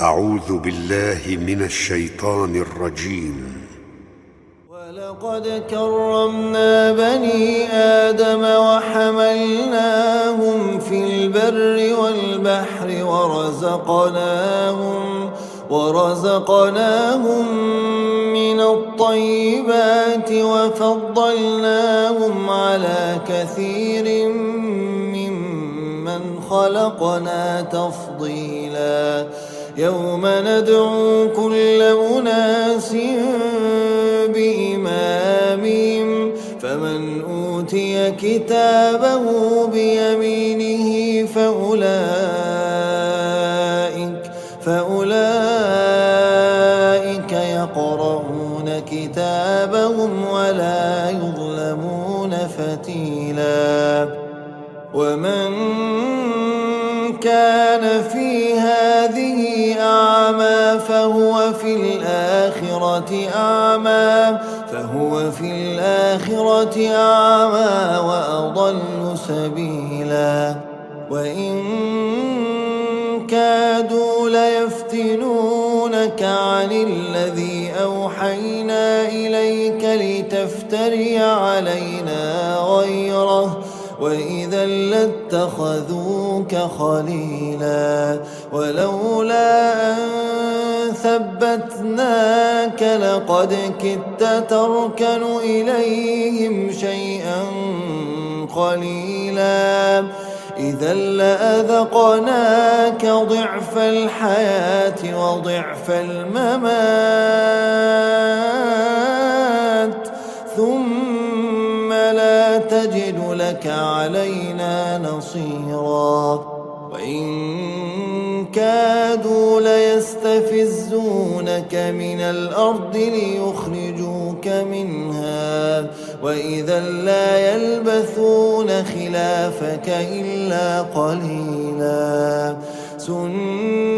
أعوذ بالله من الشيطان الرجيم. ولقد كرمنا بني آدم وحملناهم في البر والبحر ورزقناهم ورزقناهم من الطيبات وفضلناهم على كثير ممن خلقنا تفضيلاً. يوم ندعو كل أناس بإمامهم فمن أوتي كتابه بيمينه فأولئك فأولئك يقرؤون كتابهم ولا يظلمون فتيلا. ومن كان في هذه أعمى فهو في الآخرة أعمى فهو في الآخرة أعمى وأضل سبيلا. وإن كادوا ليفتنونك عن الذي أوحينا إليك لتفتري غيره وإذا لاتخذوك خليلا ولولا أن ثبتناك لقد كدت تركن إليهم شيئا قليلا إذا لأذقناك ضعف الحياة وضعف الممات ثم لك علينا نصيرا. وإن كادوا ليستفزونك من الأرض ليخرجوك منها. وإذا لا يلبثون خلافك إلا قليلا. سنة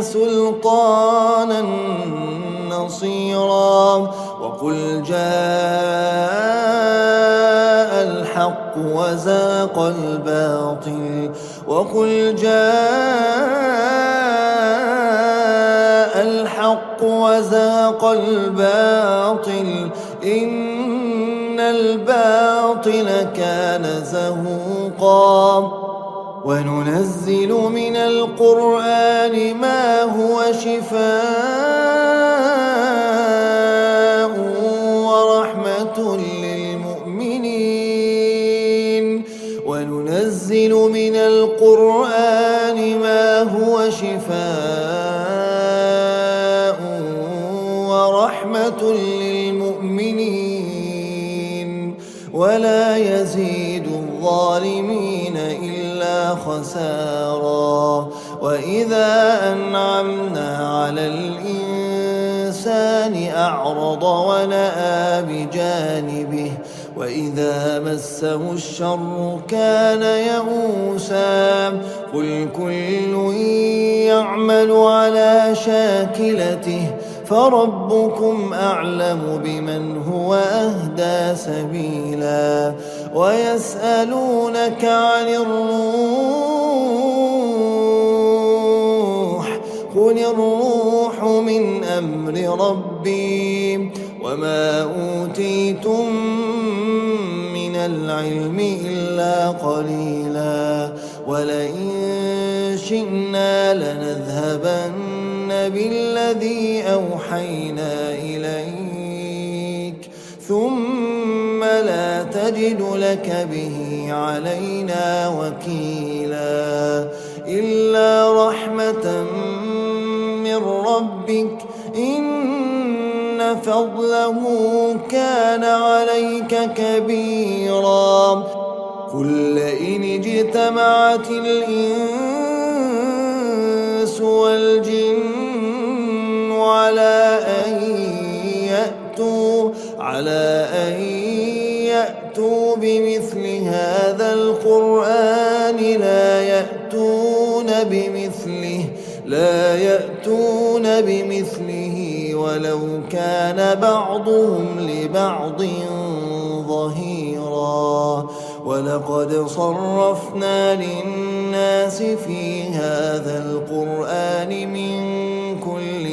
سلطانا نصيرا وقل جاء الحق وزاق الباطل وقل جاء الحق وزاق الباطل إن الباطل كان زهوقا وننزل من القرآن ما هو شفاء ورحمة للمؤمنين. وننزل من القرآن ما هو شفاء ورحمة للمؤمنين. ولا يزيد الظالمين. خسارا. وإذا أنعمنا على الإنسان أعرض ونأى بجانبه وإذا مسه الشر كان يئوسا. قل كل يعمل على شاكلته فربكم أعلم بمن هو أهدى سبيلا. ويسألونك عن الروح قل الروح من أمر ربي وما أوتيتم من العلم إلا قليلا ولئن شئنا لنذهبن بالذي أوحينا تجد لك به علينا وكيلا إلا رحمة من ربك إن فضله كان عليك كبيرا قل لئن اجتمعت الإنس والجن على أن يأتوا على أن يأتوا بمثل هذا القرآن لا يأتون بمثله لا يأتون بمثله ولو كان بعضهم لبعض ظهيرا. ولقد صرفنا للناس في هذا القرآن من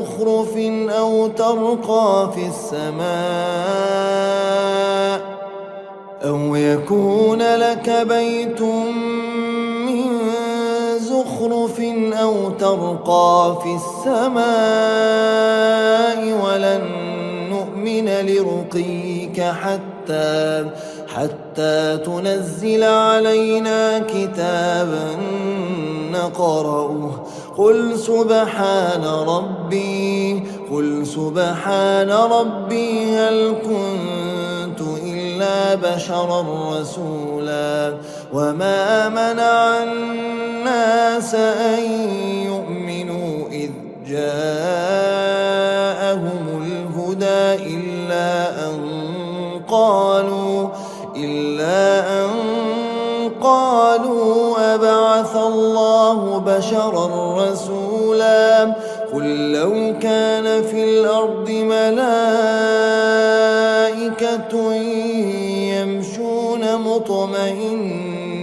زخرف أو ترقى في السماء أو يكون لك بيت من زخرف أو ترقى في السماء ولن نؤمن لرقيك حتى حتى تنزل علينا كتابا نقرأه. قل سبحان ربي قل سبحان ربي هل كنت إلا بشرا رسولا وما منع الناس أن يؤمنوا إذ جاءهم الهدى إلا أن قالوا إلا أن قالوا أبعث الله بشرا رسولا قل لو كان في الأرض ملائكة يمشون مطمئنين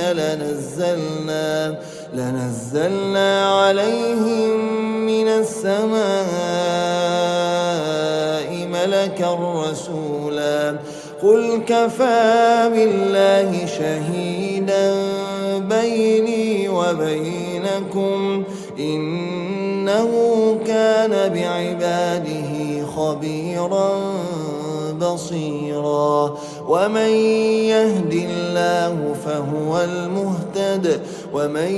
لنزلنا لنزلنا عليهم من السماء ملكا رسولا قل كفى بالله شهيدا بيني وبينكم إنه كان بعباده خبيرا بصيرا ومن يهد الله فهو المهتد ومن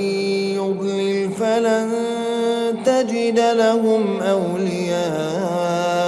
يضلل فلن تجد لهم أولياء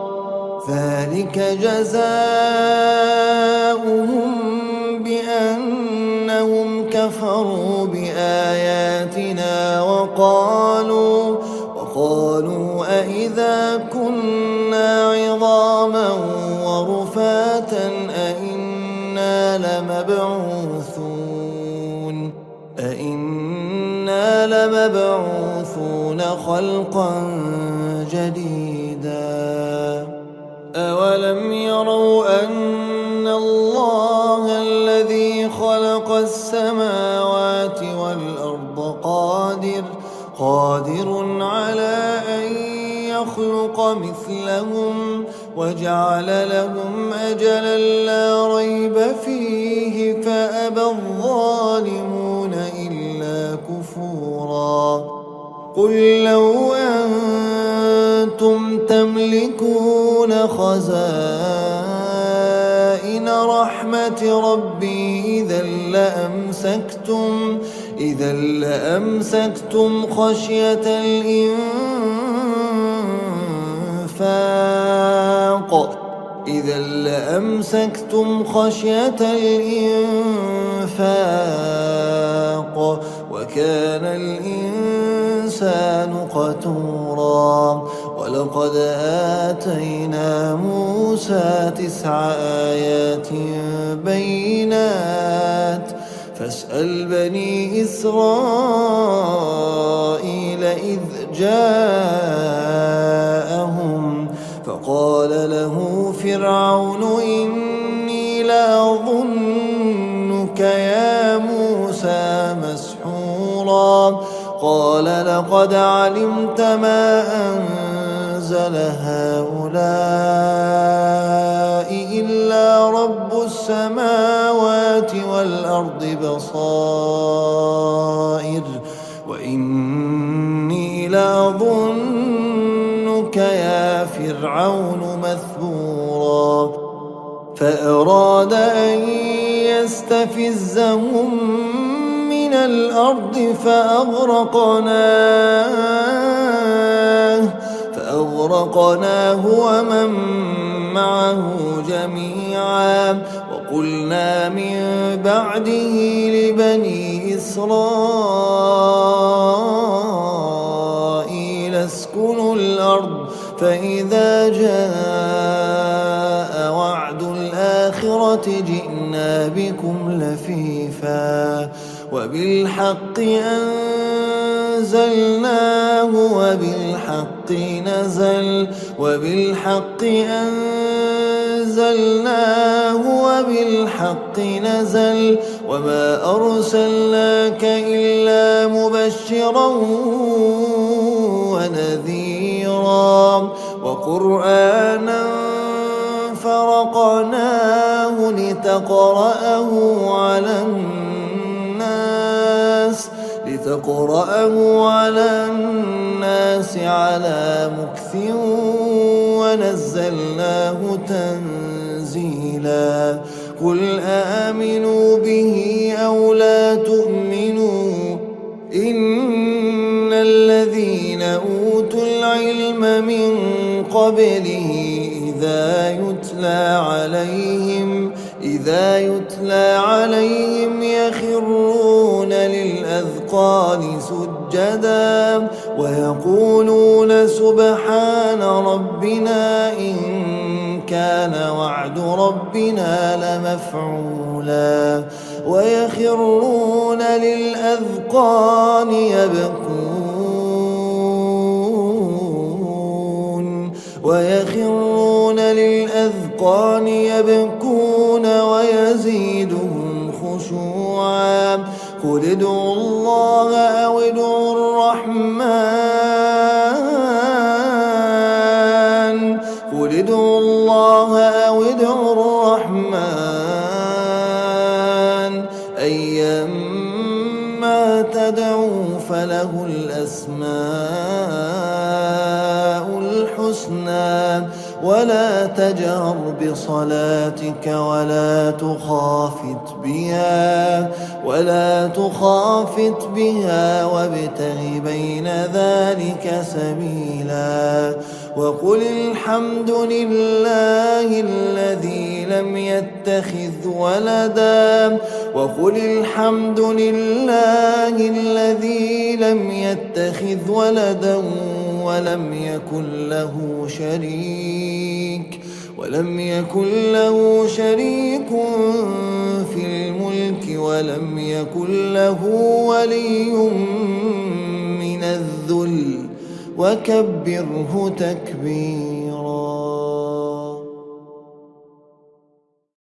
ذلك جزاؤهم بأنهم كفروا بآياتنا وقالوا وقالوا أئذا كنا عظاما ورفاتا أئنا لمبعوثون أئنا لمبعوثون خلقا مثلهم وجعل لهم أجلا لا ريب فيه فأبى الظالمون إلا كفورا. قل لو أنتم تملكون خزائن رحمة ربي إذا لأمسكتم إذا لأمسكتم خشية الإنفاق. إذا لأمسكتم خشية الإنفاق وكان الإنسان قتورا. ولقد آتينا موسى تسع آيات بينات. فاسأل بني إسرائيل إذ جاءهم فقال له فرعون إني لأظنك يا موسى مسحورا. قال لقد علمت ما أنزل هؤلاء إلا رب السماوات والأرض بصائر. لأظنك يا فرعون مثبورا. فأراد أن يستفزهم من الأرض فأغرقناه فأغرقناه ومن معه جميعا. وقلنا من بعده لبني إسرائيل اسكنوا الأرض فإذا جاء وعد الآخرة جئنا بكم لفيفا. وبالحق أنزلناه وبالحق نزل وبالحق أنزلناه وبالحق نزل. وما أرسلناك إلا مبشرا ونذيرا وقرآنا فرقناه لتقرأه على الناس لتقرأه على الناس على مكث ونزلناه تنزيلا. قل آمنوا به أو لا تؤمنوا إن من قبله إذا يتلى عليهم إذا يتلى عليهم يخرون للأذقان سجدا ويقولون سبحان ربنا إن كان وعد ربنا لمفعولا ويخرون للأذقان يبكون ويخرون للأذقان يبكون ويزيدهم خشوعا. قل ادعوا تدعوا فله الأسماء الحسنى. ولا تجهر بصلاتك ولا تخافت بها ولا تخافت بها وابتغ بين ذلك سبيلا. وقل الحمد لله الذي لم يتخذ ولدا. وقل الحمد لله الذي لم يتخذ ولدا ولم يكن له شريك. ولم يكن له شريك في الملك ولم يكن له ولي من الذل. وكبره تكبيرا